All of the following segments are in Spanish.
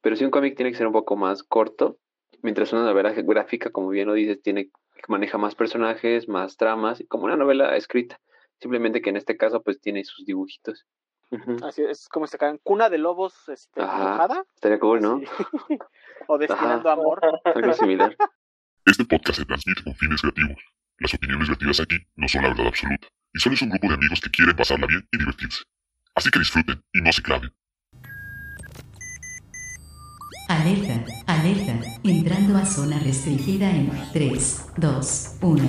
pero sí un cómic tiene que ser un poco más corto, mientras una novela gráfica, como bien lo dices, tiene maneja más personajes, más tramas, como una novela escrita. Simplemente que en este caso, pues tiene sus dibujitos. Así es, como se caen. Cuna de lobos este, Ajá, Estaría cool, ¿no? o destilando amor. Algo similar. Este podcast se transmite con fines creativos. Las opiniones vertidas aquí no son la verdad absoluta, y solo es un grupo de amigos que quieren pasarla bien y divertirse. Así que disfruten y no se claven. Alerta, alerta, entrando a zona restringida en 3, 2, 1.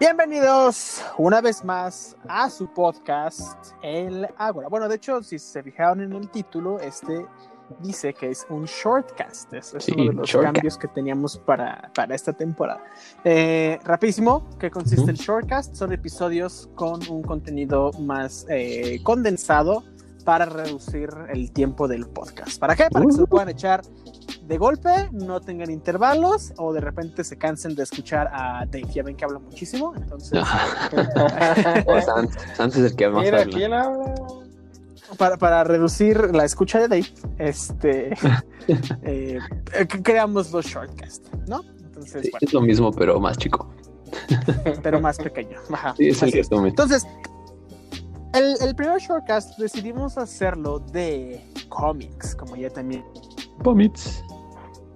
Bienvenidos una vez más a su podcast El Ágora. Bueno, de hecho, si se fijaron en el título, este dice que es un shortcast. Es, uno de los cambios que teníamos para, para esta temporada. Eh, rapidísimo, ¿qué consiste el shortcast? Son episodios con un contenido más eh, condensado para reducir el tiempo del podcast. ¿Para qué? Para que se lo puedan echar de golpe, no tengan intervalos o de repente se cansen de escuchar a Dave. Ya ven que habla muchísimo, entonces. Antes el que más Mira, ¿quién habla? Para, para, reducir la escucha de Dave, este, eh, creamos los shortcasts, ¿no? Entonces, Es lo mismo, pero más chico. pero más pequeño. sí, es el Entonces, el, el, primer shortcast decidimos hacerlo de cómics, como ya también. Cómics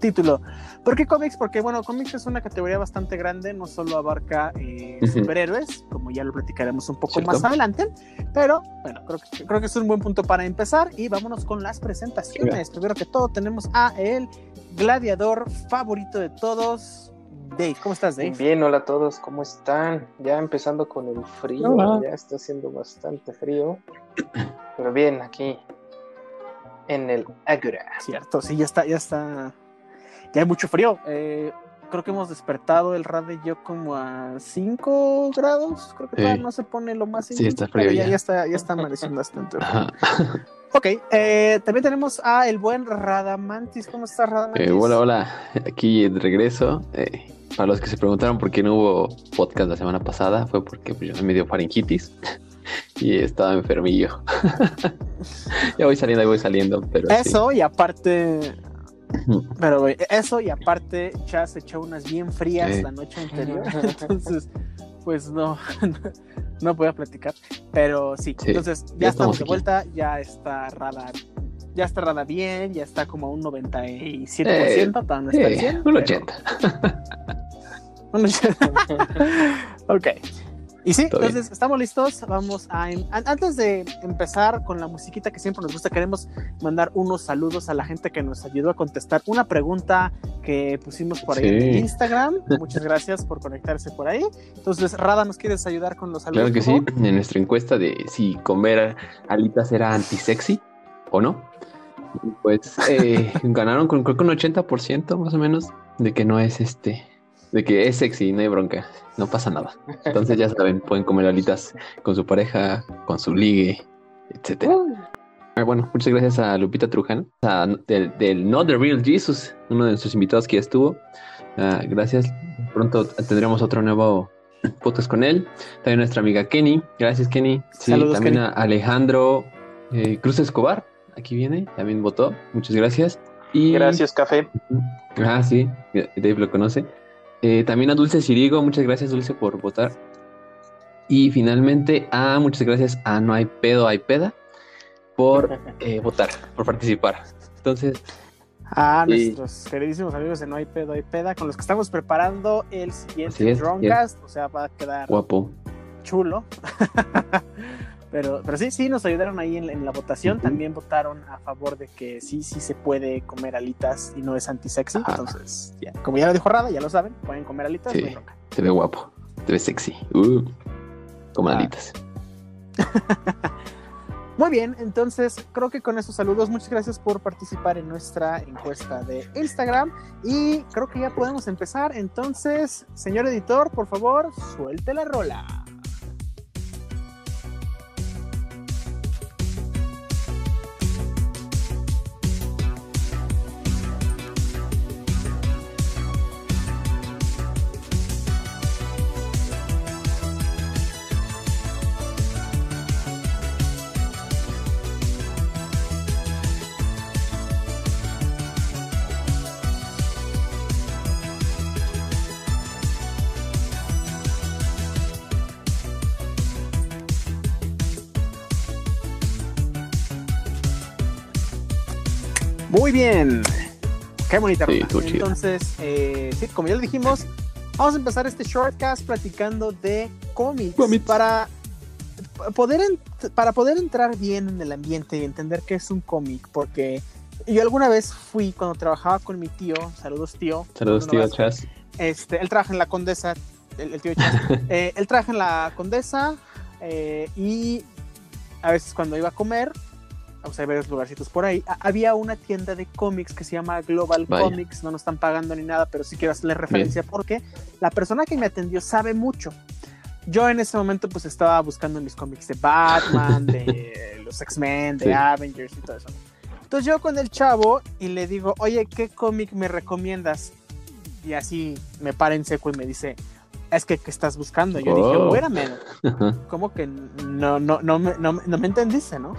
título. ¿Por qué cómics? Porque, bueno, cómics es una categoría bastante grande, no solo abarca eh, superhéroes, como ya lo platicaremos un poco más adelante, pero bueno, creo que, creo que es un buen punto para empezar y vámonos con las presentaciones. Primero que todo tenemos a el gladiador favorito de todos, Dave. ¿Cómo estás, Dave? Bien, hola a todos, ¿cómo están? Ya empezando con el frío, ya está haciendo bastante frío, pero bien, aquí en el Agora. Cierto, sí, ya está, ya está ya hay mucho frío. Eh, creo que hemos despertado el radio y yo como a 5 grados. Creo que todavía no se pone lo más. Sí, está frío. Ya, ya, está, ya está amaneciendo bastante. ok, eh, también tenemos a el buen Radamantis. ¿Cómo estás, Radamantis? Eh, hola, hola. Aquí de regreso. para los que se preguntaron por qué no hubo podcast la semana pasada, fue porque pues, yo me dio faringitis y estaba enfermillo. ya voy saliendo, ya voy saliendo. Pero Eso, y aparte pero, eso y aparte, Chas echó unas bien frías la noche anterior. entonces, pues no, no, podía platicar. Pero sí, entonces ya, estamos, de vuelta, ya está Rada. Ya está Rada bien, ya está como a un 97%, eh, no está Un 80. un 80. ok. Y sí, entonces estamos listos. Vamos a. Antes de empezar con la musiquita que siempre nos gusta, queremos mandar unos saludos a la gente que nos ayudó a contestar una pregunta que pusimos por ahí en Instagram. Muchas gracias por conectarse por ahí. Entonces, Rada, ¿nos quieres ayudar con los saludos? Claro que sí. En nuestra encuesta de si comer alitas era antisexy o no, pues eh, ganaron con creo que un 80% más o menos de que no es este de que es sexy, no hay bronca, no pasa nada. Entonces ya saben, pueden comer alitas con su pareja, con su ligue, etcétera. Ah, bueno, muchas gracias a Lupita Trujano, del, del Not the Real Jesus, uno de nuestros invitados que ya estuvo. Ah, gracias. Pronto tendremos otro nuevo podcast con él. También nuestra amiga Kenny. Gracias, Kenny. Sí, también a Alejandro eh, Cruz Escobar. Aquí viene, también votó. Muchas gracias. Y... Gracias, Café. Ah, sí, Dave lo conoce. Eh, también a Dulce Sirigo, muchas gracias Dulce por votar. Y finalmente, a muchas gracias a No hay pedo, hay peda por eh, votar, por participar. Entonces, a nuestros queridísimos amigos de No hay pedo, hay peda, con los que estamos preparando el siguiente Drumcast, o sea, va a quedar guapo, chulo. Pero, pero sí, sí, nos ayudaron ahí en, la votación. También votaron a favor de que sí, sí se puede comer alitas y no es antisexy. Entonces, ya, como ya lo dijo Rada, ya lo saben, pueden comer alitas. Sí, te ve guapo, te ve sexy. Uh, como ah. alitas. Muy bien, entonces creo que con esos saludos, muchas gracias por participar en nuestra encuesta de Instagram y creo que ya podemos empezar. Entonces, señor editor, por favor, suelte la rola. Muy bien. Qué bonita sí, Entonces, eh, sí, como ya le dijimos, vamos a empezar este shortcast platicando de cómics, para poder para poder entrar bien en el ambiente y entender qué es un cómic, porque yo alguna vez fui cuando trabajaba con mi tío, saludos tío. Saludos tío Chas. Este, él trabaja en la Condesa, el, tío Chas. Eh, él trabaja en la Condesa eh, y a veces cuando iba a comer o sea, hay varios lugarcitos por ahí. había una tienda de cómics que se llama Global Comics, no nos están pagando ni nada, pero sí quiero hacerle referencia porque la persona que me atendió sabe mucho. Yo en ese momento pues estaba buscando mis cómics de Batman, de los X-Men, de Avengers y todo eso. Entonces yo con el chavo y le digo, oye, ¿qué cómic me recomiendas? Y así me para en seco y me dice, es que ¿qué estás buscando? Yo dije, oh. espérame, ¿cómo que no, no, no, no, no me entendiste, no?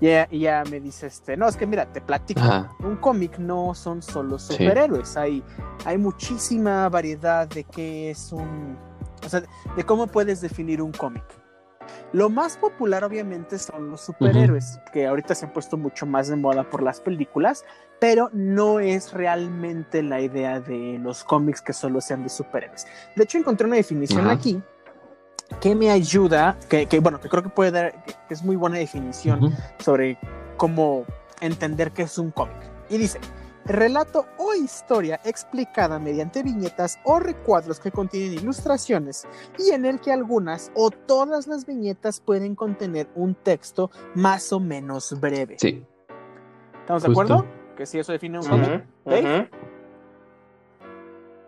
Y ella, me dice, este, no, es que mira, te platico, un cómic no son solo superhéroes, hay, hay muchísima variedad de qué es un, o sea, de cómo puedes definir un cómic. Lo más popular obviamente son los superhéroes, que ahorita se han puesto mucho más de moda por las películas, pero no es realmente la idea de los cómics que solo sean de superhéroes. De hecho, encontré una definición aquí que me ayuda, que, bueno, que creo que puede dar, que es muy buena definición sobre cómo entender qué es un cómic. Y dice, relato o historia explicada mediante viñetas o recuadros que contienen ilustraciones y en el que algunas o todas las viñetas pueden contener un texto más o menos breve. Sí. ¿Estamos de acuerdo? Que si eso define un cómic.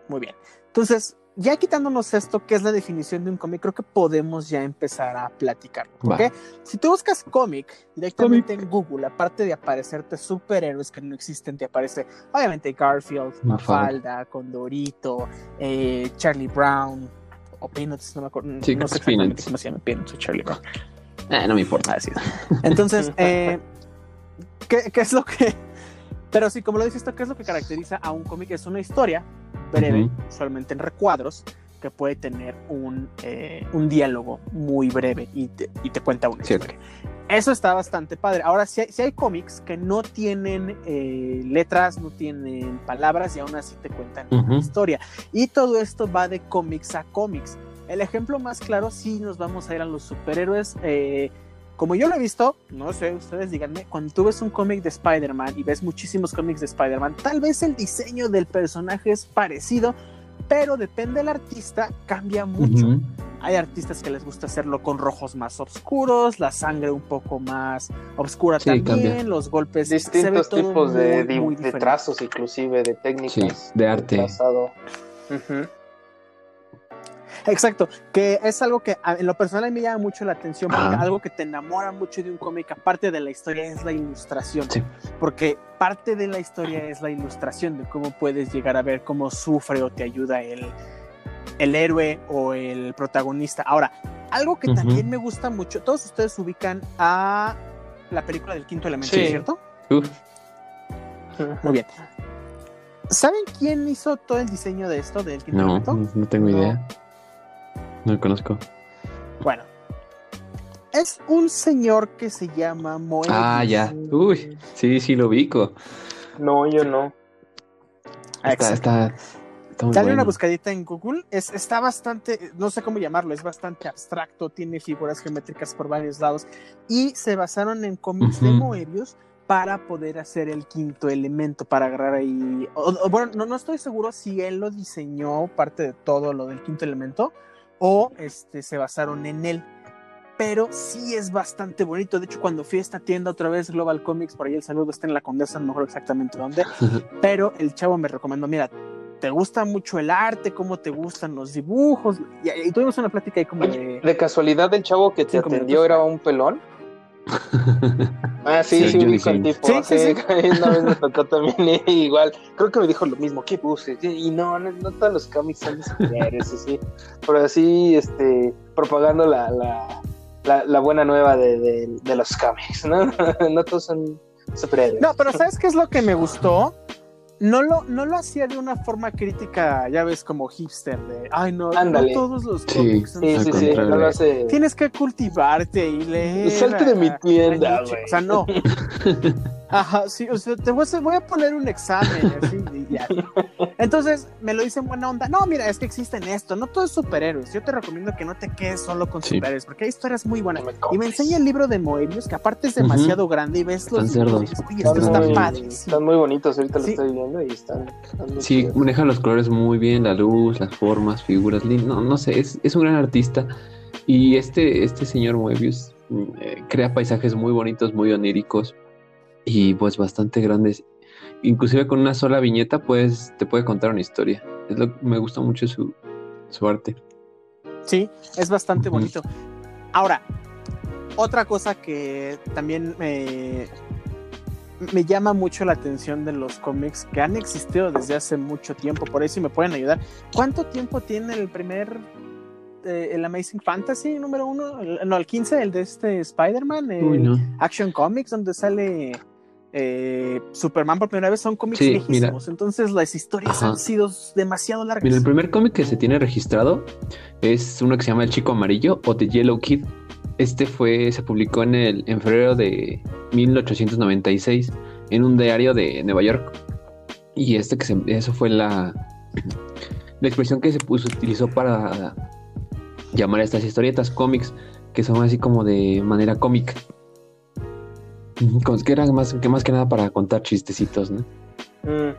Muy bien. Entonces, ya quitándonos esto, que es la definición de un cómic, creo que podemos ya empezar a platicar. ¿Ok? Si tú buscas cómic directamente en Google, aparte de aparecerte superhéroes que no existen, te aparece obviamente Garfield, Mafalda, Condorito, eh, Charlie Brown, o Peanuts, no me acuerdo. no sé exactamente cómo se llama Peanuts o Charlie Brown. Eh, no me importa. Así Entonces, eh, ¿qué, ¿qué es lo que pero sí, como lo dices, ¿qué es lo que caracteriza a un cómic? Es una historia breve, usualmente en recuadros, que puede tener un, eh, un diálogo muy breve y te, y te cuenta una historia. Eso está bastante padre. Ahora, si hay, si hay cómics que no tienen eh, letras, no tienen palabras y aún así te cuentan una historia. Y todo esto va de cómics a cómics. El ejemplo más claro, sí nos vamos a ir a los superhéroes. Eh, como yo lo he visto, no sé, ustedes díganme, cuando tú ves un cómic de Spider-Man y ves muchísimos cómics de Spider-Man, tal vez el diseño del personaje es parecido, pero depende del artista, cambia mucho. Hay artistas que les gusta hacerlo con rojos más oscuros, la sangre un poco más oscura también, los golpes. Distintos tipos de, trazos, inclusive, de técnicas. de arte. Exacto, que es algo que en lo personal me llama mucho la atención, porque algo que te enamora mucho de un cómic, aparte de la historia, es la ilustración. Porque parte de la historia es la ilustración de cómo puedes llegar a ver cómo sufre o te ayuda el, el héroe o el protagonista. Ahora, algo que también me gusta mucho, todos ustedes ubican a la película del quinto elemento, ¿cierto? Muy bien. ¿Saben quién hizo todo el diseño de esto, del quinto elemento? No tengo idea. No lo conozco. Bueno. Es un señor que se llama Moebius. Ah, ya. Uy, sí, sí lo ubico. No, yo no. Está, está, Dale una buscadita en Google. Es, está bastante, no sé cómo llamarlo, es bastante abstracto, tiene figuras geométricas por varios lados. Y se basaron en cómics de Moebius para poder hacer el quinto elemento, para agarrar ahí. bueno, no, no estoy seguro si él lo diseñó, parte de todo lo del quinto elemento, o este, se basaron en él. Pero sí es bastante bonito. De hecho, cuando fui a esta tienda otra vez, Global Comics, por ahí el saludo está en la Condesa, no me acuerdo exactamente dónde. pero el chavo me recomendó: mira, ¿te gusta mucho el arte? ¿Cómo te gustan los dibujos? Y, tuvimos una plática ahí como de. De casualidad, el chavo que te atendió era un pelón. Ah, sí, sí, sí, sí, tipo, sí, sí, Una vez me tocó también igual. Creo que me dijo lo mismo, ¿qué puse? Y no, no, todos los cómics son superhéroes, sí, Pero así, este, propagando la, la, la, buena nueva de, de, de, los cómics, ¿no? no todos son superhéroes. No, pero ¿sabes qué es lo que me gustó? No lo, no lo hacía de una forma crítica, ya ves, como hipster, de, ay, no, no todos los cómics. Sí, sí, sí, no lo hace. Tienes que cultivarte y leer. Salte de mi tienda, güey. O sea, no. Ajá, sí, o sea, te voy a, poner un examen, así, ya. Entonces, me lo dicen buena onda. No, mira, es que existen esto, no todos superhéroes. Yo te recomiendo que no te quedes solo con superhéroes, porque hay historias muy buenas. y me enseña el libro de Moebius, que aparte es demasiado grande y ves los cerdos. esto está padre. Están muy bonitos, ahorita lo estoy viendo y están. sí, maneja los colores muy bien, la luz, las formas, figuras. No, no sé, es, es un gran artista. Y este, este señor Moebius mm, eh, crea paisajes muy bonitos, muy oníricos y pues bastante grandes. Inclusive con una sola viñeta pues te puede contar una historia. Es lo me gusta mucho su, su arte. Sí, es bastante bonito. Ahora, otra cosa que también me, me llama mucho la atención de los cómics que han existido desde hace mucho tiempo, por eso me pueden ayudar. ¿Cuánto tiempo tiene el primer, eh, el Amazing Fantasy número uno? no, el 15, el de este Spider-Man, Action Comics, donde sale eh, Superman por primera vez son cómics lejísimos, entonces las historias han sido demasiado largas. Mira, el primer cómic que se tiene registrado es uno que se llama El Chico Amarillo o The Yellow Kid. Este fue, se publicó en el en febrero de 1896 en un diario de Nueva York. Y este que se, eso fue la, la expresión que se puso, utilizó para llamar a estas historietas cómics, que son así como de manera cómica. Que era más que, más que nada para contar chistecitos, ¿no? Mm.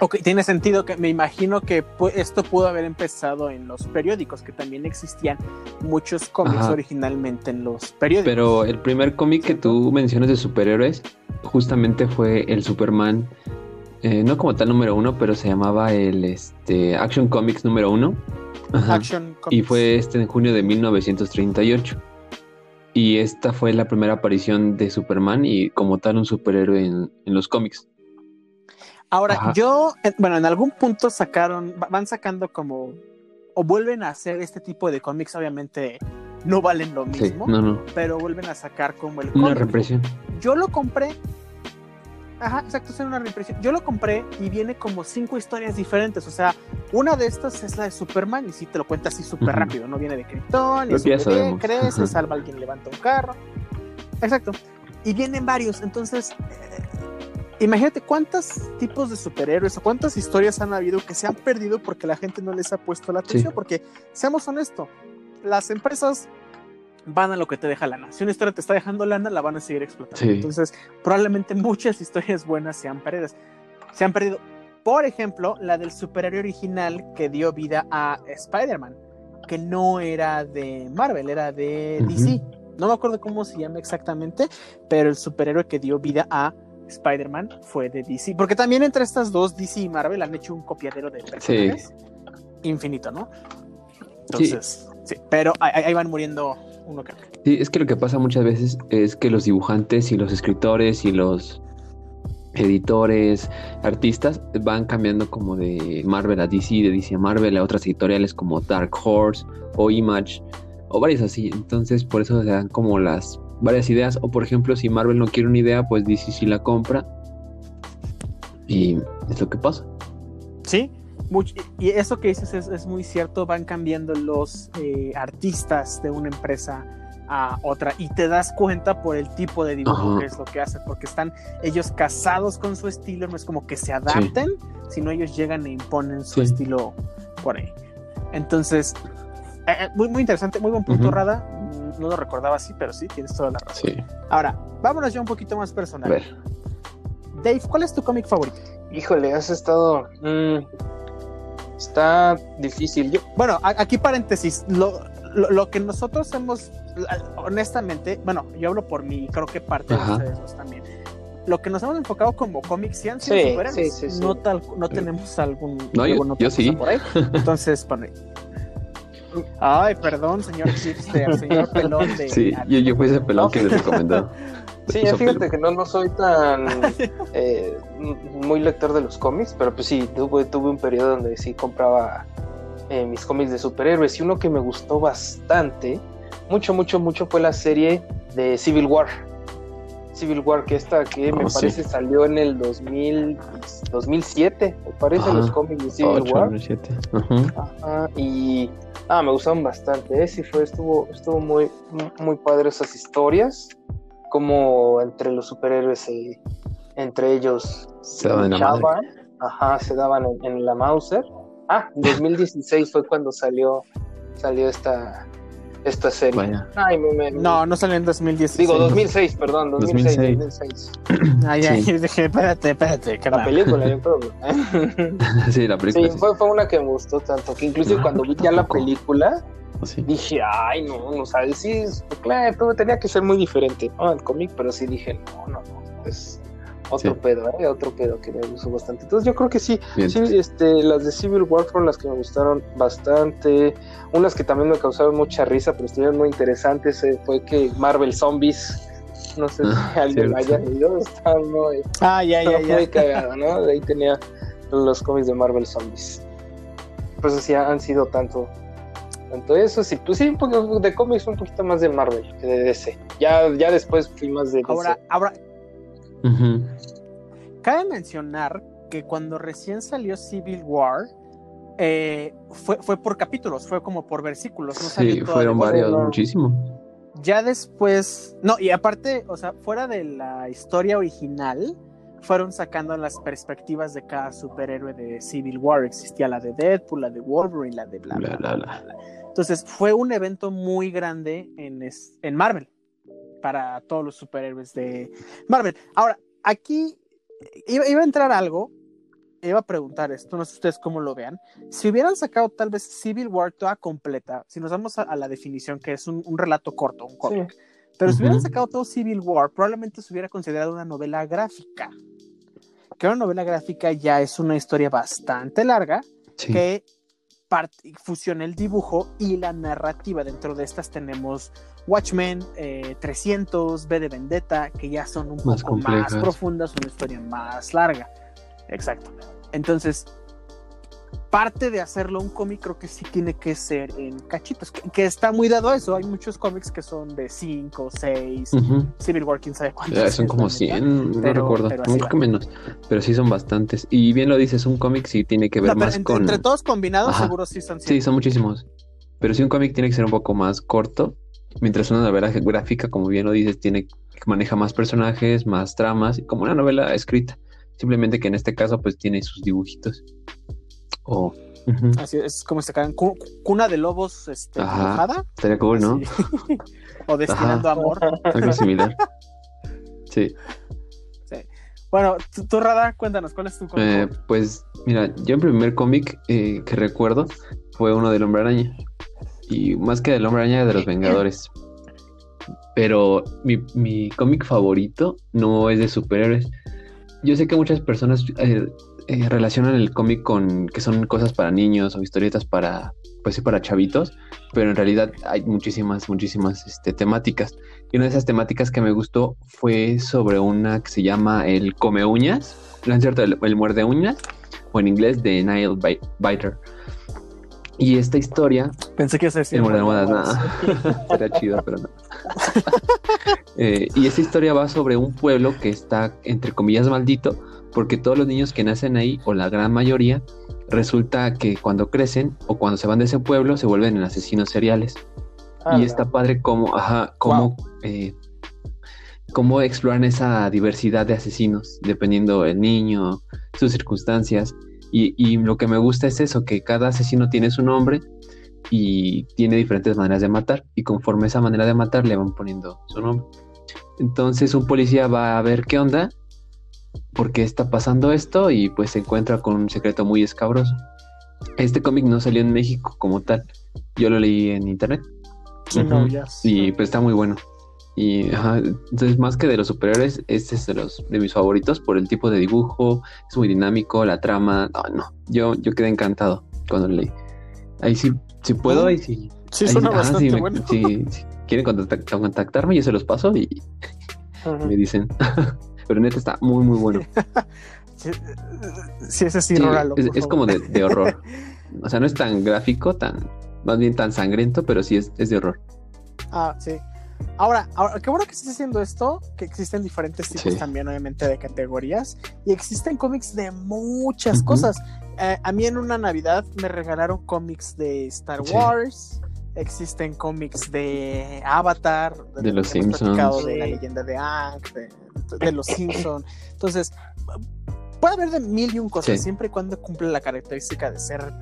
Ok, tiene sentido que me imagino que esto pudo haber empezado en los periódicos, que también existían muchos cómics originalmente en los periódicos. Pero el primer cómic que tú mencionas de superhéroes justamente fue el Superman, eh, no como tal número uno, pero se llamaba el este, Action Comics número uno. Action Comics. Y fue este en junio de 1938. Y esta fue la primera aparición de Superman y como tal un superhéroe en, los cómics. Ahora, yo, bueno, en algún punto sacaron, van sacando como, o vuelven a hacer este tipo de cómics, obviamente no valen lo mismo, no, no. pero vuelven a sacar como el... Una represión. Yo lo compré Ajá, exacto, es una reimpresión. Yo lo compré y viene como cinco historias diferentes. O sea, una de estas es la de Superman y si te lo cuenta así súper rápido. No viene de Krypton, y bebé, crece, salva a alguien, levanta un carro. Exacto. Y vienen varios. Entonces, eh, imagínate cuántos tipos de superhéroes o cuántas historias han habido que se han perdido porque la gente no les ha puesto la atención. Porque, seamos honestos, las empresas van a lo que te deja lana. Si una historia te está dejando lana, la van a seguir explotando. Entonces, probablemente muchas historias buenas se han perdido. Se han perdido. Por ejemplo, la del superhéroe original que dio vida a Spider-Man, que no era de Marvel, era de DC. No me acuerdo cómo se llama exactamente, pero el superhéroe que dio vida a Spider-Man fue de DC. Porque también entre estas dos, DC y Marvel, han hecho un copiadero de personajes infinito, ¿no? Entonces, sí, pero ahí, van muriendo Sí, es que lo que pasa muchas veces es que los dibujantes y los escritores y los editores, artistas van cambiando como de Marvel a DC, de DC a Marvel a otras editoriales como Dark Horse o Image o varias así. Entonces por eso se dan como las varias ideas. O por ejemplo, si Marvel no quiere una idea, pues DC sí la compra. Y es lo que pasa. Sí, y eso que dices es, muy cierto, van cambiando los eh, artistas de una empresa a otra y te das cuenta por el tipo de dibujo que es lo que hacen, porque están ellos casados con su estilo, no es como que se adapten, sino ellos llegan e imponen su estilo por ahí. Entonces, eh, eh, muy, muy interesante, muy buen punto, Rada. No lo recordaba así, pero sí, tienes toda la razón. Ahora, vámonos ya un poquito más personal. Dave, ¿cuál es tu cómic favorito? Híjole, has estado. Mm, Está difícil. bueno, aquí paréntesis, lo, lo, que nosotros hemos, honestamente, bueno, yo hablo por mí, creo que parte de ustedes también. Lo que nos hemos enfocado como cómics sido sí, sí, sí, no, tal, no tenemos algún... No, yo, sí. Por ahí. Entonces, pone... Ay, perdón, señor Chipster, señor pelón de... Sí, yo, yo fui ese pelón que les recomendó. Sí, fíjate que no, no soy tan eh, muy lector de los cómics, pero pues sí, tuve, tuve un periodo donde sí compraba eh, mis cómics de superhéroes y uno que me gustó bastante, mucho, mucho, mucho fue la serie de Civil War. Civil War, que esta que me oh, parece salió en el 2000, 2007, me parece, los cómics de Civil War. y me gustaron bastante, ¿eh? sí fue, estuvo, estuvo muy, muy padre esas historias como entre los superhéroes, eh, entre ellos se daban, ajá, se daban en, la Mauser. Ah, 2016 fue cuando salió, salió esta, esta serie. No, no salió en 2016. Digo, 2006, perdón, 2006. 2006. Ay, ay, dije, espérate, espérate. La película, yo creo. sí, la película. Sí, Fue, fue, una que me gustó tanto, que incluso cuando vi ya la película, dije, ay, no, no sabes, sí, claro, tenía que ser muy diferente, ¿no? El cómic, pero sí dije, no, no, no, es otro pedo, ¿eh? Otro pedo que me gustó bastante. Entonces yo creo que sí, sí, este, las de Civil War fueron las que me gustaron bastante. Unas que también me causaron mucha risa, pero estuvieron muy interesantes, eh, fue que Marvel Zombies, no sé si ah, alguien haya leído, estaba muy, ah, ya, ya, ya. muy cagado, ¿no? De ahí tenía los cómics de Marvel Zombies. Pues así han sido tanto tanto eso, sí, pues sí, un poco de cómics, un poquito más de Marvel que de DC. Ya, ya después fui más de DC. Ahora, ahora, Cabe mencionar que cuando recién salió Civil War, eh, fue, fue por capítulos, fue como por versículos. No sí, fueron varios, muchísimo. Ya después, no, y aparte, o sea, fuera de la historia original, fueron sacando las perspectivas de cada superhéroe de Civil War. Existía la de Deadpool, la de Wolverine, la de bla, bla, bla. bla, Entonces, fue un evento muy grande en, en Marvel para todos los superhéroes de Marvel. Ahora, aquí iba, a entrar algo, iba a preguntar esto, no sé ustedes cómo lo vean. Si hubieran sacado tal vez Civil War toda completa, si nos vamos a, la definición, que es un, relato corto, un cómic, pero si hubieran sacado todo Civil War, probablemente se hubiera considerado una novela gráfica. Que una novela gráfica ya es una historia bastante larga que fusiona el dibujo y la narrativa. Dentro de estas tenemos Watchmen, 300, eh, B de Vendetta, que ya son un poco más profundas, una historia más larga. Exacto. Entonces, parte de hacerlo un cómic creo que sí tiene que ser en cachitos, que, está muy dado a eso. Hay muchos cómics que son de 5, 6, Civil War, quién sabe cuántos. son como 100, no recuerdo, pero que menos, pero sí son bastantes. Y bien lo dices, un cómic sí tiene que ver más con... Entre todos combinados seguro sí son 100. Sí, son muchísimos. Pero sí un cómic tiene que ser un poco más corto Mientras una novela gráfica, como bien lo dices, tiene maneja más personajes, más tramas, como una novela escrita. Simplemente que en este caso, pues tiene sus dibujitos. O. Así es como se caen cuna de lobos este, Ajá, Estaría cool, ¿no? o destinando amor. Algo similar. Sí. sí. Bueno, tú, Rada, cuéntanos, ¿cuál es tu cómic? Eh, pues, mira, yo el primer cómic eh, que recuerdo fue uno del Hombre Araña y más que del Hombre Araña de los Vengadores. Pero mi, mi cómic favorito no es de superhéroes. Yo sé que muchas personas eh, eh, relacionan el cómic con que son cosas para niños o historietas para, pues sí, para chavitos, pero en realidad hay muchísimas, muchísimas este, temáticas. Y una de esas temáticas que me gustó fue sobre una que se llama el come uñas, ¿no es cierto? El, el muerde uñas, o en inglés de Nile Biter. Y esta historia. Pensé que iba a ser nada. Sería chido, pero no. Eh, y esta historia va sobre un pueblo que está, entre comillas, maldito, porque todos los niños que nacen ahí, o la gran mayoría, resulta que cuando crecen o cuando se van de ese pueblo, se vuelven en asesinos seriales. y está padre cómo, ajá, cómo, eh, cómo exploran esa diversidad de asesinos, dependiendo del niño, sus circunstancias. Y, lo que me gusta es eso, que cada asesino tiene su nombre y tiene diferentes maneras de matar. Y conforme esa manera de matar le van poniendo su nombre. Entonces un policía va a ver qué onda, por qué está pasando esto y pues se encuentra con un secreto muy escabroso. Este cómic no salió en México como tal. Yo lo leí en internet. Y pues está muy bueno. Y entonces, más que de los superhéroes, este es de los de mis favoritos por el tipo de dibujo, es muy dinámico, la trama. No, no, yo, yo quedé encantado cuando leí. Ahí sí, si puedo, ahí sí. Sí, suena bastante bueno. Si, quieren contactarme, yo se los paso y me dicen. Pero neta está muy, muy bueno. sí, es así, es, como de, de, horror. o sea, no es tan gráfico, tan, más bien tan sangriento, pero sí es, es de horror. Ah, sí. Ahora, ahora, qué bueno que estés haciendo esto, que existen diferentes tipos también, obviamente, de categorías, y existen cómics de muchas cosas. Eh, a mí en una Navidad me regalaron cómics de Star Wars, existen cómics de Avatar, de, los Simpsons, de la leyenda de Ang, de, los Simpsons. Entonces, puede haber de mil y un cosas, siempre y cuando cumple la característica de ser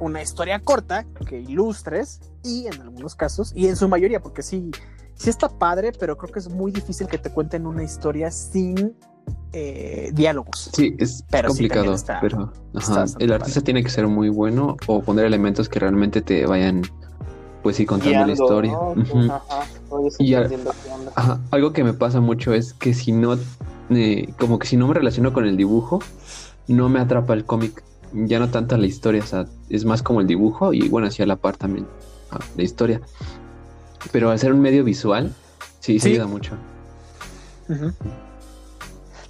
una historia corta que ilustres y en algunos casos, y en su mayoría, porque sí, sí está padre, pero creo que es muy difícil que te cuenten una historia sin eh, diálogos. Sí, es complicado, pero el artista tiene que ser muy bueno o poner elementos que realmente te vayan, pues sí, contando la historia. y algo que me pasa mucho es que si no, eh, como que si no me relaciono con el dibujo, no me atrapa el cómic ya no tanto la historia, o sea, es más como el dibujo y bueno, así a la par también ah, la historia. Pero al ser un medio visual, sí, sí, ayuda mucho.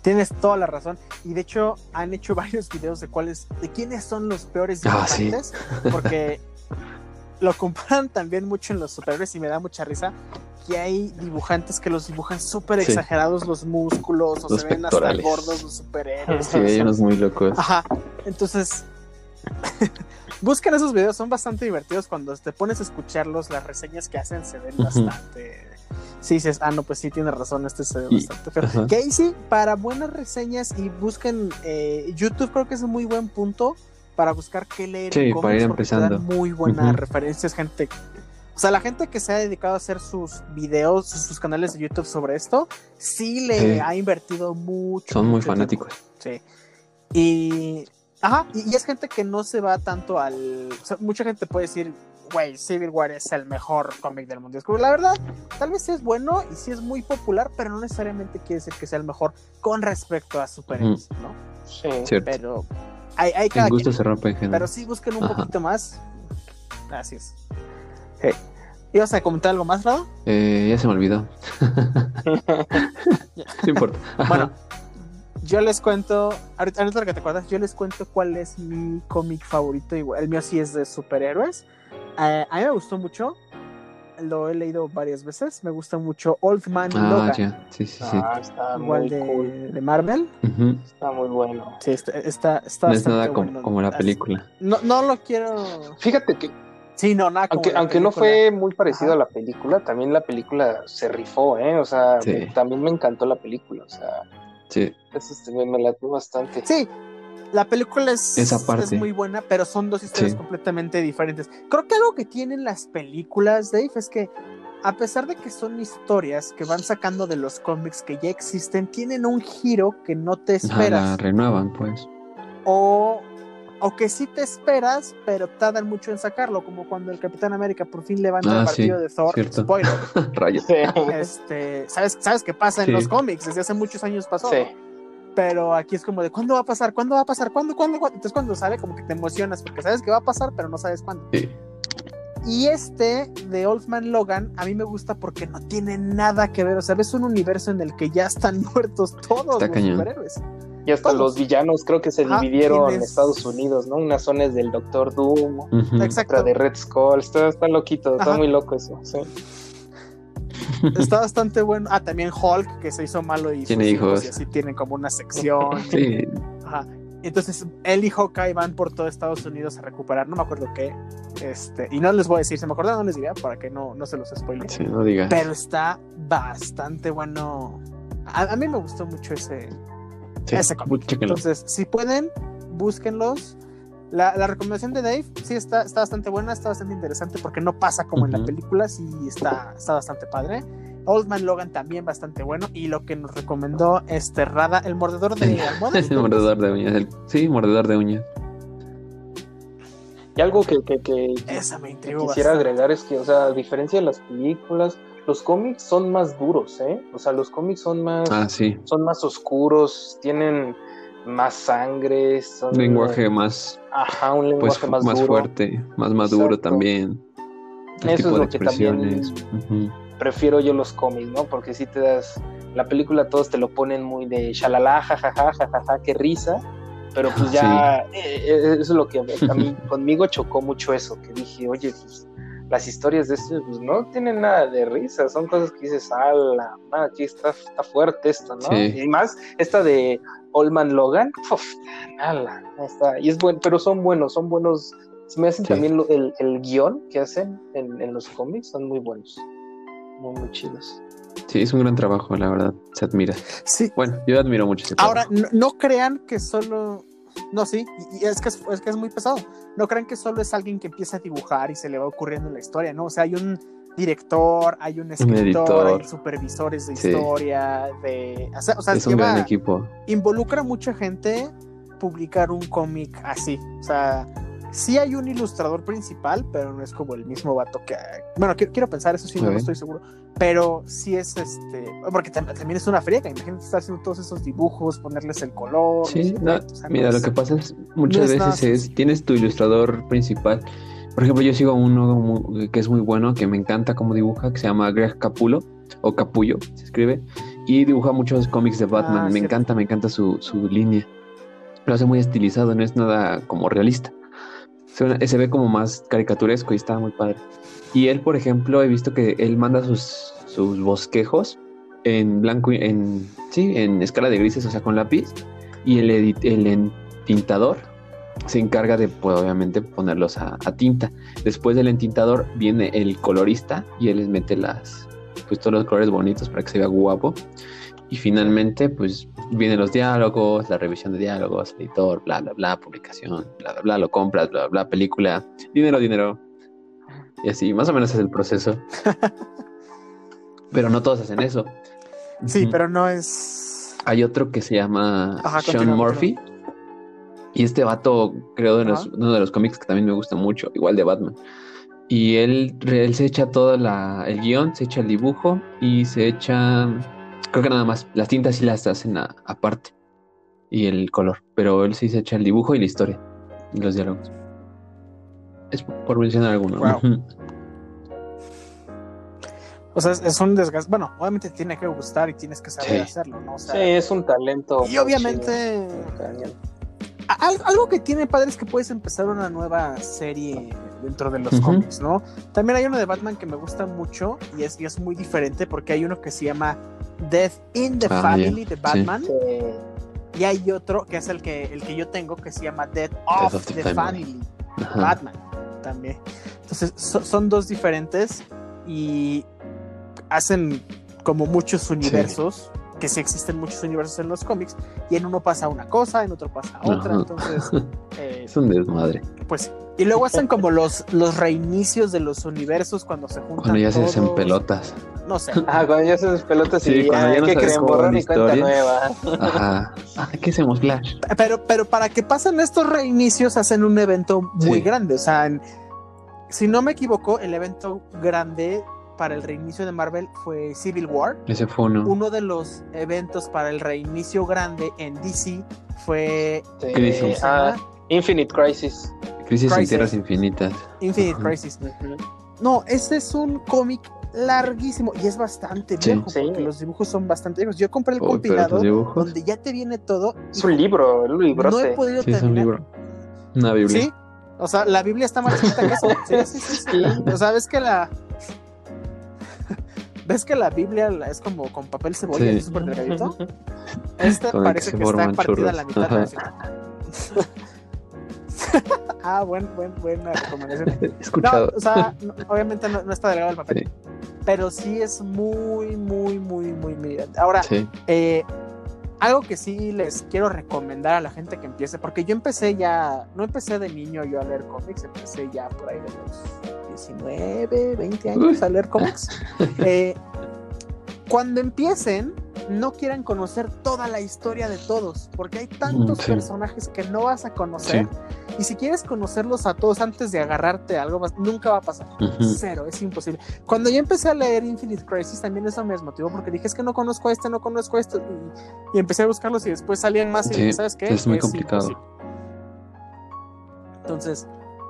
Tienes toda la razón. Y de hecho, han hecho varios videos de cuáles, de quiénes son los peores ah, dibujantes. Porque lo comparan también mucho en los superhéroes y me da mucha risa que hay dibujantes que los dibujan súper exagerados los músculos o se ven hasta gordos los superhéroes. Sí, hay unos muy locos. Ajá. Entonces, busquen esos videos, son bastante divertidos cuando te pones a escucharlos, las reseñas que hacen se ven bastante. Sí, dices, ah, no, pues sí, tiene razón, este se ve bastante feo. Casey, para buenas reseñas y busquen eh, YouTube, creo que es un muy buen punto para buscar qué leer. Sí, para ir empezando. Muy buenas referencias, gente o sea, la gente que se ha dedicado a hacer sus videos, sus canales de YouTube sobre esto, sí le ha invertido mucho. Son muy fanáticos. Sí. Y. Ajá, y, es gente que no se va tanto al. O sea, mucha gente puede decir, güey, Civil War es el mejor cómic del mundo. La verdad, tal vez sí es bueno y sí es muy popular, pero no necesariamente quiere decir que sea el mejor con respecto a superhéroes, ¿no? Sí. Cierto. Pero hay, hay cada gusto se rompe en general. Pero sí busquen un poquito más. Gracias. ¿Ibas a comentar algo más, Rado? Eh, ya se me olvidó. no importa. bueno, yo les cuento, ahorita, que te acuerdas, yo les cuento cuál es mi cómic favorito. El mío sí es de superhéroes. Eh, a mí me gustó mucho. Lo he leído varias veces. Me gusta mucho Old Man ah, Logan. Sí, sí, sí. Ah, está Igual de, de, Marvel. Está muy bueno. Sí, está, está, está No es nada como, como, la película. No, no lo quiero. Fíjate que Sí, no, nada. Aunque, aunque no fue muy parecido a la película, también la película se rifó, ¿eh? O sea, también me encantó la película, o sea. Sí. Eso me, me latió bastante. Sí, la película es, Esa parte. es muy buena, pero son dos historias completamente diferentes. Creo que algo que tienen las películas, Dave, es que a pesar de que son historias que van sacando de los cómics que ya existen, tienen un giro que no te esperas. la renuevan, pues. O o que sí te esperas, pero tardan mucho en sacarlo, como cuando el Capitán América por fin levanta el ah, partido de Thor. Spoiler. Rayos. Este, ¿sabes, ¿Sabes qué pasa en los cómics? Desde hace muchos años pasó. Sí. Pero aquí es como de ¿cuándo va a pasar? ¿Cuándo va a pasar? ¿Cuándo? ¿Cuándo? ¿cuándo? Entonces cuando sale como que te emocionas porque sabes que va a pasar, pero no sabes cuándo. Sí. Y este de Old Man Logan a mí me gusta porque no tiene nada que ver. O sea, es un universo en el que ya están muertos todos los superhéroes. Y hasta los villanos creo que se dividieron en Estados Unidos, ¿no? Una zona es del Doctor Doom, otra de Red Skull. Está, está loquito, está muy loco eso. Sí. Está bastante bueno. Ah, también Hulk, que se hizo malo y tiene hijos. Y así tienen como una sección. sí. Ajá. Entonces, él y Hawkeye van por todo Estados Unidos a recuperar, no me acuerdo qué. Este, y no les voy a decir, si me acuerdo, no les diría para que no, no se los spoile. Sí, no digas. Pero está bastante bueno. A, mí me gustó mucho ese, ese cómic. Entonces, si pueden, búsquenlos. La, la, recomendación de Dave sí está, está bastante buena, está bastante interesante porque no pasa como en la película, sí está, está bastante padre. Old Man Logan también bastante bueno. Y lo que nos recomendó este Rada, el mordedor de almohadas. el mordedor de uñas. sí, mordedor de uñas. Y algo que, que, que, quisiera agregar es que, o sea, a diferencia de las películas, los cómics son más duros, ¿eh? O sea, los cómics son más, ah, sí. son más oscuros, tienen más sangre, son un lenguaje más, ajá, un lenguaje pues, más, más fuerte, más maduro también. Eso es lo que también prefiero yo los cómics, ¿no? Porque si te das la película todos te lo ponen muy de shalala, jajaja, jajaja, qué risa, pero pues ya eh, eh, eso es lo que a mí conmigo chocó mucho eso, que dije, oye, pues las historias de esto pues, no tienen nada de risa, son cosas que dices, ala, aquí está, está fuerte esto, ¿no? Y más esta de Olman Logan, uf, ala, está, y es bueno, pero son buenos, son buenos Se me hacen también el, el, guion que hacen en, en, los cómics, son muy buenos, muy, muy chidos. Sí, es un gran trabajo, la verdad, se admira. Sí. Bueno, yo admiro mucho ese Ahora, no, crean que solo... No, sí, y es que es, es que es muy pesado. No crean que solo es alguien que empieza a dibujar y se le va ocurriendo la historia, ¿no? O sea, hay un director, hay un escritor, hay supervisores de historia, de... O sea, es un gran equipo. Involucra mucha gente publicar un cómic así. O sea, sí hay un ilustrador principal, pero no es como el mismo vato que... Bueno, quiero, pensar, eso sí, no estoy seguro. Pero sí es este... Porque también es una friega, imagínate estar haciendo todos esos dibujos, ponerles el color. Sí, mira, lo que pasa es muchas veces es, tienes tu ilustrador principal por ejemplo, yo sigo a uno que es muy bueno, que me encanta cómo dibuja, que se llama Greg Capulo, o Capullo, se escribe, y dibuja muchos cómics de Batman. Ah, me encanta, me encanta su, su, línea. Lo hace muy estilizado, no es nada como realista. Se, ve como más caricaturesco y está muy padre. Y él, por ejemplo, he visto que él manda sus, sus bosquejos en blanco, en, sí, en escala de grises, o sea, con lápiz, y el, el entintador se encarga de, pues, obviamente, ponerlos a, tinta. Después del entintador viene el colorista y él les mete las, pues todos los colores bonitos para que se vea guapo. Y finalmente, pues vienen los diálogos, la revisión de diálogos, editor, bla, bla, bla, publicación, bla, bla, bla, lo compras, bla, bla, película, dinero, dinero. Y así, más o menos es el proceso. pero no todos hacen eso. Sí, pero no es. Hay otro que se llama Sean Murphy. Y este vato, creo, de uno de los cómics que también me gusta mucho, igual de Batman. Y él, él se echa todo la, el guion, se echa el dibujo y se echa, creo que nada más, las tintas sí las hacen aparte. Y el color. Pero él sí se echa el dibujo y la historia. Y los diálogos. Es por mencionar alguno. O sea, es, un desgaste. Bueno, obviamente tiene que gustar y tienes que saber hacerlo, ¿no? sí, es un talento. Y obviamente algo que tiene padre es que puedes empezar una nueva serie dentro de los cómics, ¿no? También hay uno de Batman que me gusta mucho y es, es muy diferente porque hay uno que se llama Death in the ah, Family de Batman. Y hay otro que es el que, el que yo tengo que se llama Death of, the, Family, Batman también. Entonces son dos diferentes y hacen como muchos universos que sí existen muchos universos en los cómics, y en uno pasa una cosa, en otro pasa otra, entonces... Eh, es un desmadre. Pues y luego hacen como los, los reinicios de los universos cuando se juntan. Cuando ya se hacen pelotas. No sé. Ah, cuando ya se hacen pelotas y cuando ya no que creen borrar y cuenta nueva. Ajá. Ah, ¿qué hacemos, Flash? Pero, pero para que pasen estos reinicios hacen un evento muy grande. O sea, si no me equivoco, el evento grande para el reinicio de Marvel fue Civil War. Ese fue uno. Uno de los eventos para el reinicio grande en DC fue Crisis. Ah, Infinite Crisis. Crisis, en Tierras Infinitas. Infinite Crisis. No, este es un cómic larguísimo y es bastante viejo porque los dibujos son bastante viejos. Yo compré el compilado donde ya te viene todo. Es un libro, un libro. No he podido sí, Es un libro. Una Biblia. Sí. O sea, la Biblia está más chiquita que eso. Sí, sí, sí, sí. O sea, ves que la, ¿Ves que la Biblia es como con papel cebolla, sí. súper delgadito? Esta parece que, está partida a la mitad. ah, buen, buen, buena recomendación. Escuchado. No, o sea, obviamente no, está delgado el papel. Pero sí es muy, muy, muy, muy, muy Ahora, eh, algo que sí les quiero recomendar a la gente que empiece, porque yo empecé ya, no empecé de niño yo a leer cómics, empecé ya por ahí de los 19, 20 años a leer cómics. Eh, cuando empiecen, no quieran conocer toda la historia de todos, porque hay tantos personajes que no vas a conocer. Y si quieres conocerlos a todos antes de agarrarte algo, nunca va a pasar. Cero, es imposible. Cuando yo empecé a leer Infinite Crisis, también eso me desmotivó, porque dije, es que no conozco a este, no conozco a este. Y, empecé a buscarlos y después salían más y ¿sabes qué? Es muy complicado. Entonces,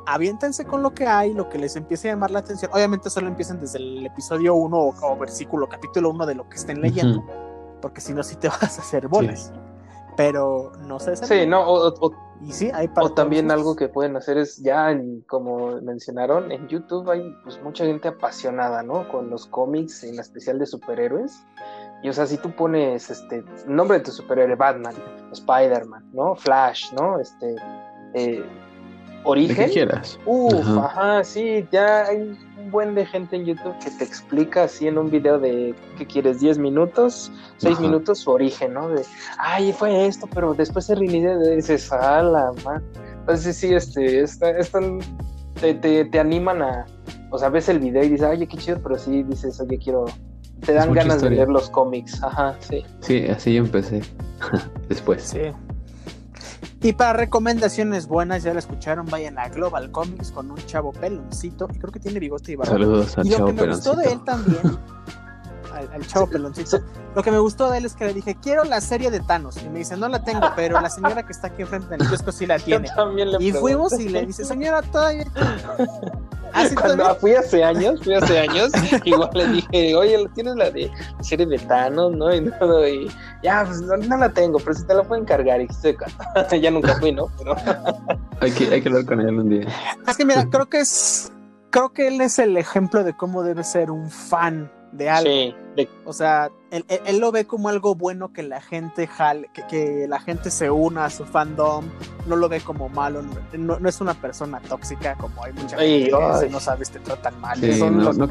aviéntense con lo que hay, lo que les empiece a llamar la atención. Obviamente solo empiecen desde el episodio 1 o, versículo, capítulo 1 de lo que estén leyendo, porque si no, sí te vas a hacer bolas. Pero no sé. Sí, no, o, y sí, hay o también algo que pueden hacer es ya, como mencionaron, en YouTube hay pues, mucha gente apasionada, ¿no? Con los cómics, en especial de superhéroes. Y o sea, si tú pones este nombre de tu superhéroe, Batman, Spider-Man, ¿no? Flash, ¿no? Este, eh, origen. quieras. Uf, ajá. sí, ya hay un buen de gente en YouTube que te explica así en un video de, ¿qué quieres? ¿10 minutos? ¿6 minutos? Su origen, ¿no? De, ay, fue esto, pero después se reinicia y dices, ala, man. Entonces sí, este, están, te, te, te animan a, o sea, ves el video y dices, ay, qué chido, pero sí dices, oye, quiero, te dan ganas de leer los cómics, ajá, sí. Sí, así yo empecé después. Sí. Y para recomendaciones buenas, ya la escucharon, vayan a Global Comics con un chavo peloncito, y creo que tiene bigote y barba. Saludos al y lo que me gustó de él también, al, chavo peloncito, lo que me gustó de él es que le dije, quiero la serie de Thanos. Y me dice, no la tengo, pero la señora que está aquí enfrente del kiosco sí la tiene. y fuimos y le dice, señora, todavía... Ah, Cuando fui hace años, fui hace años, igual le dije, oye, ¿tienes la de serie de Thanos, no? Y, no, y ya, pues no, la tengo, pero si te la puedo encargar. Y ya nunca fui, ¿no? Pero... hay, que, hay que hablar con él un día. Es que mira, creo que es, creo que él es el ejemplo de cómo debe ser un fan de algo. Sí, O sea, él, él, lo ve como algo bueno que la gente jale, que, que, la gente se una a su fandom, no lo ve como malo, no, no es una persona tóxica como hay mucha gente que no sabes, te tratan mal, son no, los no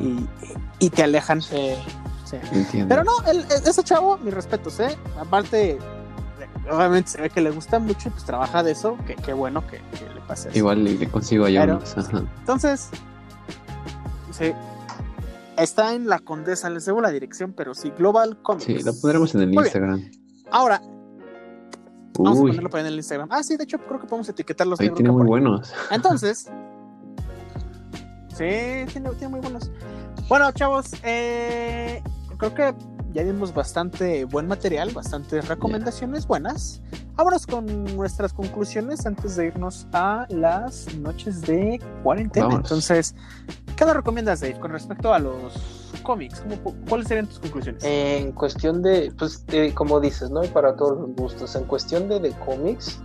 y, y, te alejan. Sí, sí. Pero no, el, ese chavo, mis respetos, ¿eh? Aparte, obviamente se ve que le gusta mucho y pues trabaja de eso, que qué bueno que, le pase eso. Igual le, consigo allá Entonces, sí, Está en la Condesa, les debo la dirección, pero sí, Global Comics. Sí, lo pondremos en el Instagram. Ahora, vamos a ponerlo en el Instagram. Ah, sí, de hecho, creo que podemos etiquetarlos. Ahí tiene muy buenos. Entonces, sí, tiene, tiene muy buenos. Bueno, chavos, eh, creo que ya dimos bastante buen material, bastantes recomendaciones buenas. Vámonos con nuestras conclusiones antes de irnos a las noches de cuarentena. Entonces, ¿qué nos recomiendas, Dave, con respecto a los cómics? ¿Cuáles serían tus conclusiones? En cuestión de, pues, como dices, ¿no? Y para todos los gustos. En cuestión de, de cómics,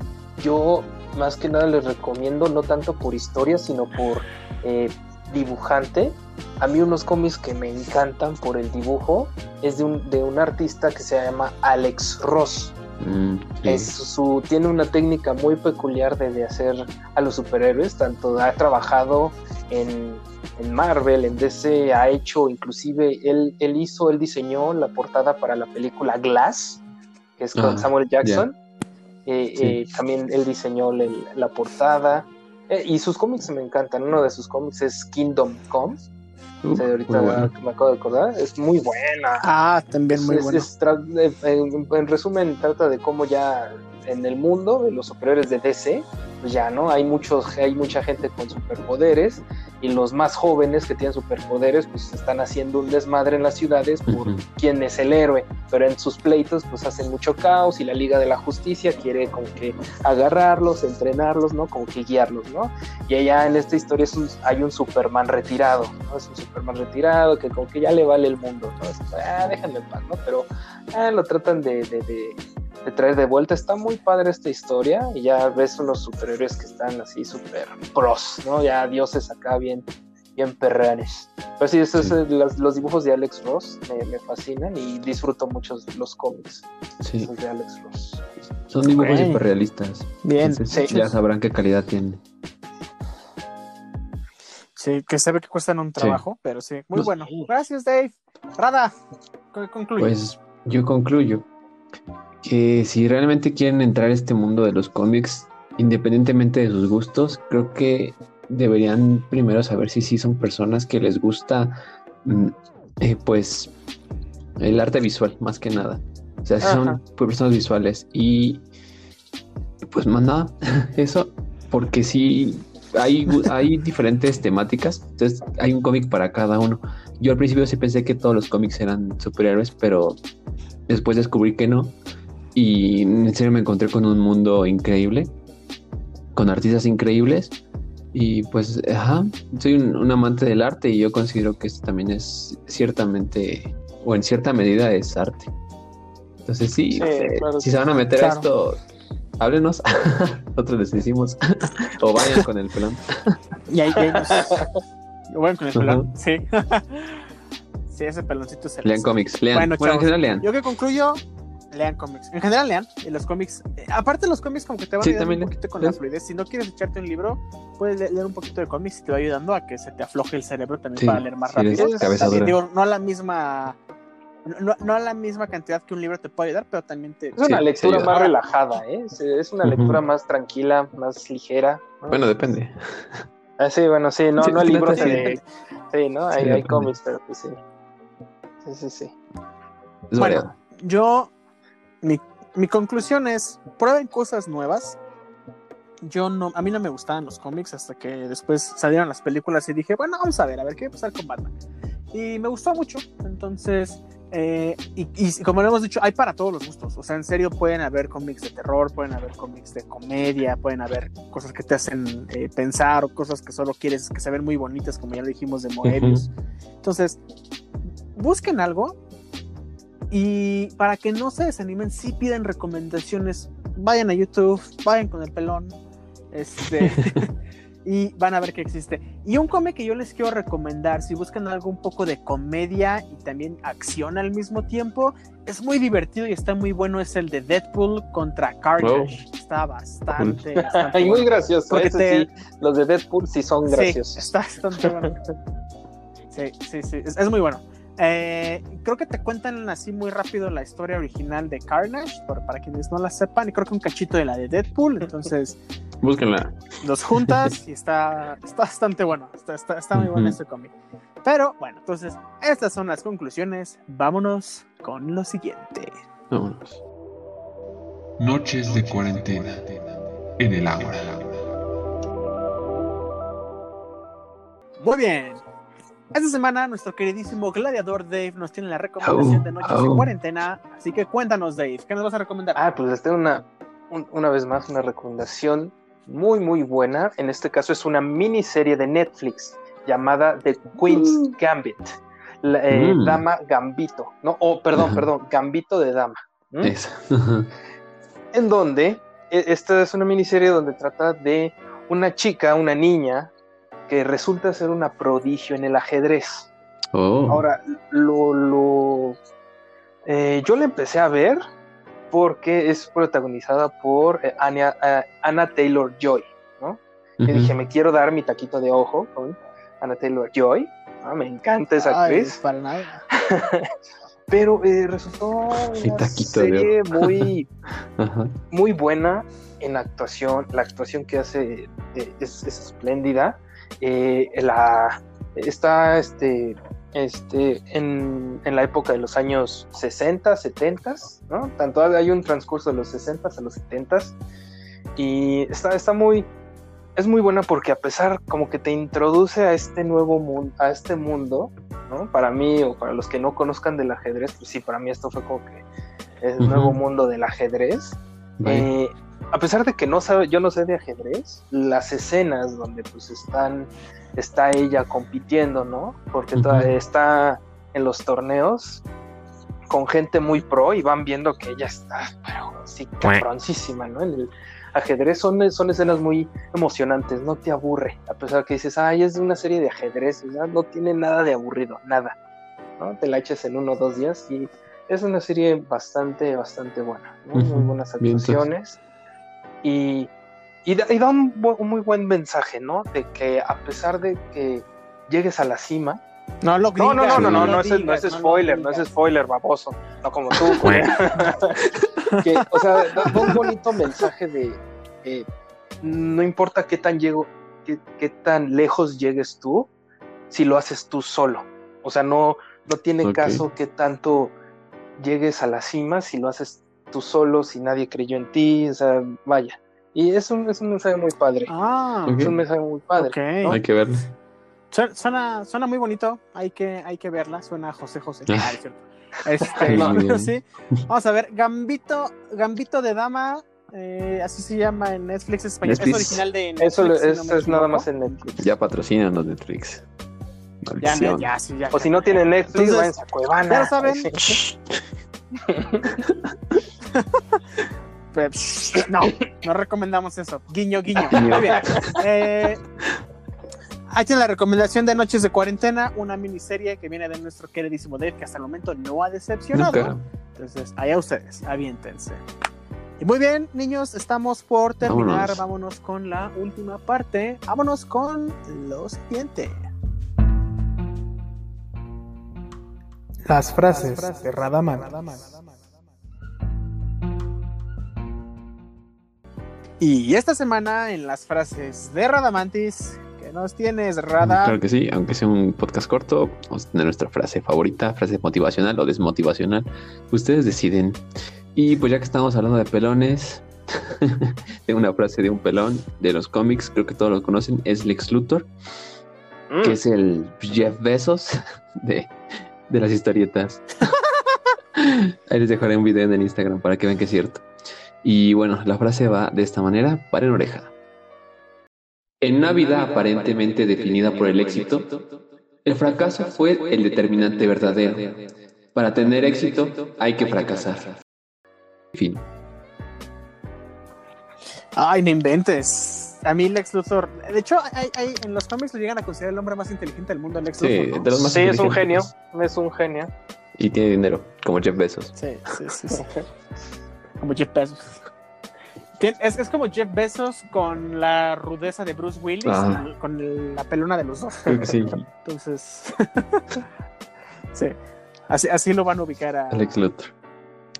yo más que nada les recomiendo, no tanto por historia, sino por eh, dibujante. A mí unos cómics que me encantan por el dibujo es de un, de un artista que se llama Alex Ross. Mm, es su, tiene una técnica muy peculiar de, hacer a los superhéroes, tanto ha trabajado en, Marvel, en DC, ha hecho inclusive, él, él hizo, él diseñó la portada para la película Glass, que es con ah, Samuel Jackson. Eh, eh, también él diseñó la portada. Eh, y sus cómics me encantan. Uno de sus cómics es Kingdom Come. ahorita me acabo de acordar. Es muy buena. Ah, también muy buena. En, resumen, trata de cómo ya en el mundo de los superiores de DC, pues ya, ¿no? Hay muchos, hay mucha gente con superpoderes y los más jóvenes que tienen superpoderes pues están haciendo un desmadre en las ciudades por quién es el héroe, pero en sus pleitos pues hacen mucho caos y la Liga de la Justicia quiere como que agarrarlos, entrenarlos, ¿no? Como que guiarlos, ¿no? Y allá en esta historia hay un Superman retirado, ¿no? Es un Superman retirado que como que ya le vale el mundo, ¿no? Es, ah, déjenme en paz, ¿no? Pero ah, lo tratan de, de, de de traer de vuelta. Está muy padre esta historia y ya ves unos superhéroes que están así súper pros, ¿no? Ya dioses acá bien, bien perranes. Pero sí, esos, Los, dibujos de Alex Ross me, fascinan y disfruto mucho los cómics sí. de Alex Ross. Son dibujos súper realistas. Bien, ya sabrán qué calidad tienen. Sí, que se ve que cuestan un trabajo, pero sí, muy pues bueno. Gracias, Dave. Rada, concluye. Pues yo concluyo que si realmente quieren entrar a este mundo de los cómics, independientemente de sus gustos, creo que deberían primero saber si sí son personas que les gusta, mm, eh, pues, el arte visual, más que nada. O sea, si son personas visuales. Y, pues, más nada, eso, porque sí, hay, hay diferentes temáticas, entonces hay un cómic para cada uno. Yo al principio sí pensé que todos los cómics eran superhéroes, pero después descubrí que no. Y en serio me encontré con un mundo increíble, con artistas increíbles. Y pues, ajá, soy un, amante del arte y yo considero que esto también es ciertamente, o en cierta medida es arte. Entonces sí, eh, si se van a meter a esto, háblenos, nosotros les decimos, o vayan con el pelón. y ahí, nos... Vayan con el pelón, sí. sí, ese peloncito se Lean cómics, lean. Bueno, bueno lean. Yo que concluyo, lean cómics. En general lean los cómics. Eh, aparte los cómics como que te van a ayudar un poquito con la fluidez. Si no quieres echarte un libro, puedes leer un poquito de cómics y te va ayudando a que se te afloje el cerebro también para leer más rápido. Digo, no a la misma no, no, a la misma cantidad que un libro te puede ayudar, pero también te... Es una lectura más relajada, ¿eh? Es una lectura más tranquila, más ligera. Bueno, depende. Ah, sí, bueno, sí, no, no hay libros de... Sí, ¿no? Hay, hay cómics, pero pues sí. Sí, sí, sí. bueno, yo... Mi, mi conclusión es, prueben cosas nuevas. Yo no, a mí no me gustaban los cómics hasta que después salieron las películas y dije, bueno, vamos a ver, a ver qué va a pasar con Batman. Y me gustó mucho, entonces eh, y, como lo hemos dicho, hay para todos los gustos. O sea, en serio pueden haber cómics de terror, pueden haber cómics de comedia, pueden haber cosas que te hacen eh, pensar o cosas que solo quieres que se ven muy bonitas, como ya lo dijimos de Moebius. Entonces, busquen algo y para que no se desanimen, si piden recomendaciones, vayan a YouTube, vayan con el pelón. Este. y van a ver que existe. Y un cómic que yo les quiero recomendar, si buscan algo un poco de comedia y también acción al mismo tiempo, es muy divertido y está muy bueno, es el de Deadpool contra Carnage. Está bastante, bastante muy gracioso. Sí, los de Deadpool sí son graciosos. Sí, está bastante bueno. sí, sí, sí, es muy bueno. Eh, creo que te cuentan así muy rápido la historia original de Carnage, para quienes no la sepan, y creo que un cachito de la de Deadpool, entonces... Búsquenla. Los juntas y está, está bastante bueno, está, está, muy bueno este cómic. Pero bueno, entonces estas son las conclusiones, vámonos con lo siguiente. Vámonos. Noches de cuarentena en el agua. Muy bien, esta semana nuestro queridísimo gladiador Dave nos tiene la recomendación de Noches de Cuarentena, así que cuéntanos Dave, ¿qué nos vas a recomendar? Ah, pues les tengo una, una vez más una recomendación muy muy buena, en este caso es una miniserie de Netflix llamada The Queen's mm. Gambit, eh, mm. Dama Gambito, no, oh, perdón, perdón, Gambito de Dama. en donde, e, esta es una miniserie donde trata de una chica, una niña, que resulta ser una prodigio en el ajedrez. Oh. Ahora, lo, lo eh, yo la empecé a ver porque es protagonizada por eh, eh, Anna, Taylor Joy, ¿no? Y dije, me quiero dar mi taquito de ojo con Anna Taylor Joy. Me encanta esa actriz. Para nada. Pero resultó una serie muy, muy buena en actuación. La actuación que hace es espléndida. Eh, la, está este, este, en, en, la época de los años 60, 70, ¿no? Tanto hay un transcurso de los 60 a los 70 y está, está muy, es muy buena porque a pesar como que te introduce a este nuevo mundo, a este mundo, ¿no? Para mí o para los que no conozcan del ajedrez, pues sí, para mí esto fue como que el nuevo mundo del ajedrez. Eh, a pesar de que no sabe, yo no sé de ajedrez, las escenas donde pues están, está ella compitiendo, ¿no? Porque está en los torneos con gente muy pro y van viendo que ella está, pero sí, cabroncísima, ¿no? En el ajedrez son, son escenas muy emocionantes, no te aburre, a pesar de que dices, ay, es una serie de ajedrez, no tiene nada de aburrido, nada, ¿no? Te la echas en uno o dos días y es una serie bastante, bastante buena, muy buenas actuaciones y, da, un, muy buen mensaje, ¿no? De que a pesar de que llegues a la cima, no, lo no, no, no, no, no, no, es, no es spoiler, no, es spoiler, baboso. No como tú, güey. que, o sea, da, un bonito mensaje de eh, no importa qué tan llego, qué, qué, tan lejos llegues tú, si lo haces tú solo. O sea, no, no tiene caso que tanto llegues a la cima si lo haces tú solo, si nadie creyó en ti, o sea, vaya. Y es un, es un mensaje muy padre. Ah, es un mensaje muy padre. Hay que verlo. Suena, suena muy bonito, hay que, hay que verla, suena José José. Ah, es cierto. Este, sí. Vamos a ver, Gambito, Gambito de Dama, eh, así se llama en Netflix español. Es original de Netflix. Eso es, nada más en Netflix. Ya patrocinan los Netflix. Ya, ya, sí, ya, o si no tienen Netflix, Entonces, a Cuevana. Ya saben. no, no recomendamos eso. Guiño, guiño. Muy bien. Eh, Ahí tiene la recomendación de Noches de Cuarentena, una miniserie que viene de nuestro queridísimo Dave, que hasta el momento no ha decepcionado. Entonces, allá ustedes, aviéntense. Y muy bien, niños, estamos por terminar. Vámonos. con la última parte. Vámonos con lo siguiente. Las frases, de Radamantis. Y esta semana en las frases de Radamantis nos tienes, Rada. Claro que sí, aunque sea un podcast corto, vamos a tener nuestra frase favorita, frase motivacional o desmotivacional. Ustedes deciden. Y pues ya que estamos hablando de pelones, tengo una frase de un pelón de los cómics, creo que todos lo conocen, es Lex Luthor, que mm. es el Jeff Bezos de, de las historietas. Ahí les dejaré un video en el Instagram para que vean que es cierto. Y bueno, la frase va de esta manera, paren oreja. En una vida aparentemente definida por el éxito, el fracaso fue el determinante verdadero. Para tener éxito hay que fracasar. Fin. Ay, no inventes. A mí Lex Luthor, de hecho, en los cómics lo llegan a considerar el hombre más inteligente del mundo, Lex Luthor. de los más sí es un genio, es un genio. Y tiene dinero, como Jeff Bezos. Sí, sí, sí. sí. como Jeff Bezos. Es, es, como Jeff Bezos con la rudeza de Bruce Willis, ah. con la pelona de los dos. Sí. Entonces, sí, así, así lo van a ubicar a Alex Luthor.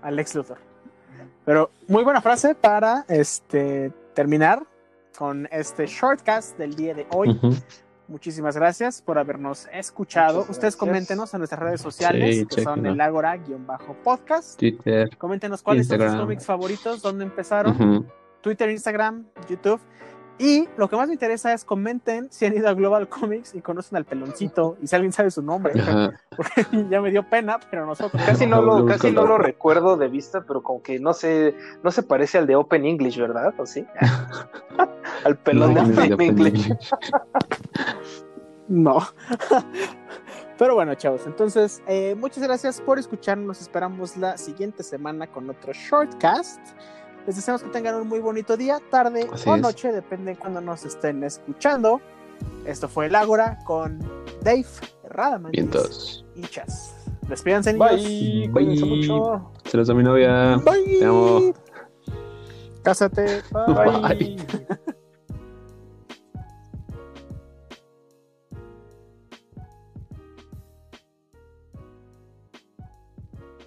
Alex Luthor. Pero muy buena frase para este terminar con este shortcast del día de hoy. Muchísimas gracias por habernos escuchado. Ustedes coméntenos en nuestras redes sociales, que son el Ágora-podcast. Twitter. Coméntenos cuáles son sus cómics favoritos, dónde empezaron. Twitter, Instagram, YouTube. Y lo que más me interesa es comenten si han ido a Global Comics y conocen al peloncito y si alguien sabe su nombre. Porque ya me dio pena, pero nosotros. Casi no lo, casi no lo recuerdo de vista, pero como que no se, no se parece al de Open English, ¿verdad? ¿O sí? al pelón de Open, English. no. Pero bueno, chavos, entonces eh, muchas gracias por escucharnos. Nos esperamos la siguiente semana con otro shortcast. Les deseamos que tengan un muy bonito día, tarde o noche, depende de cuando nos estén escuchando. Esto fue el Ágora con Dave Radaman y Chas. Despídanse, niños. Bye. Bye. mucho. Se los a mi novia. Bye. Te amo. Cásate. Bye.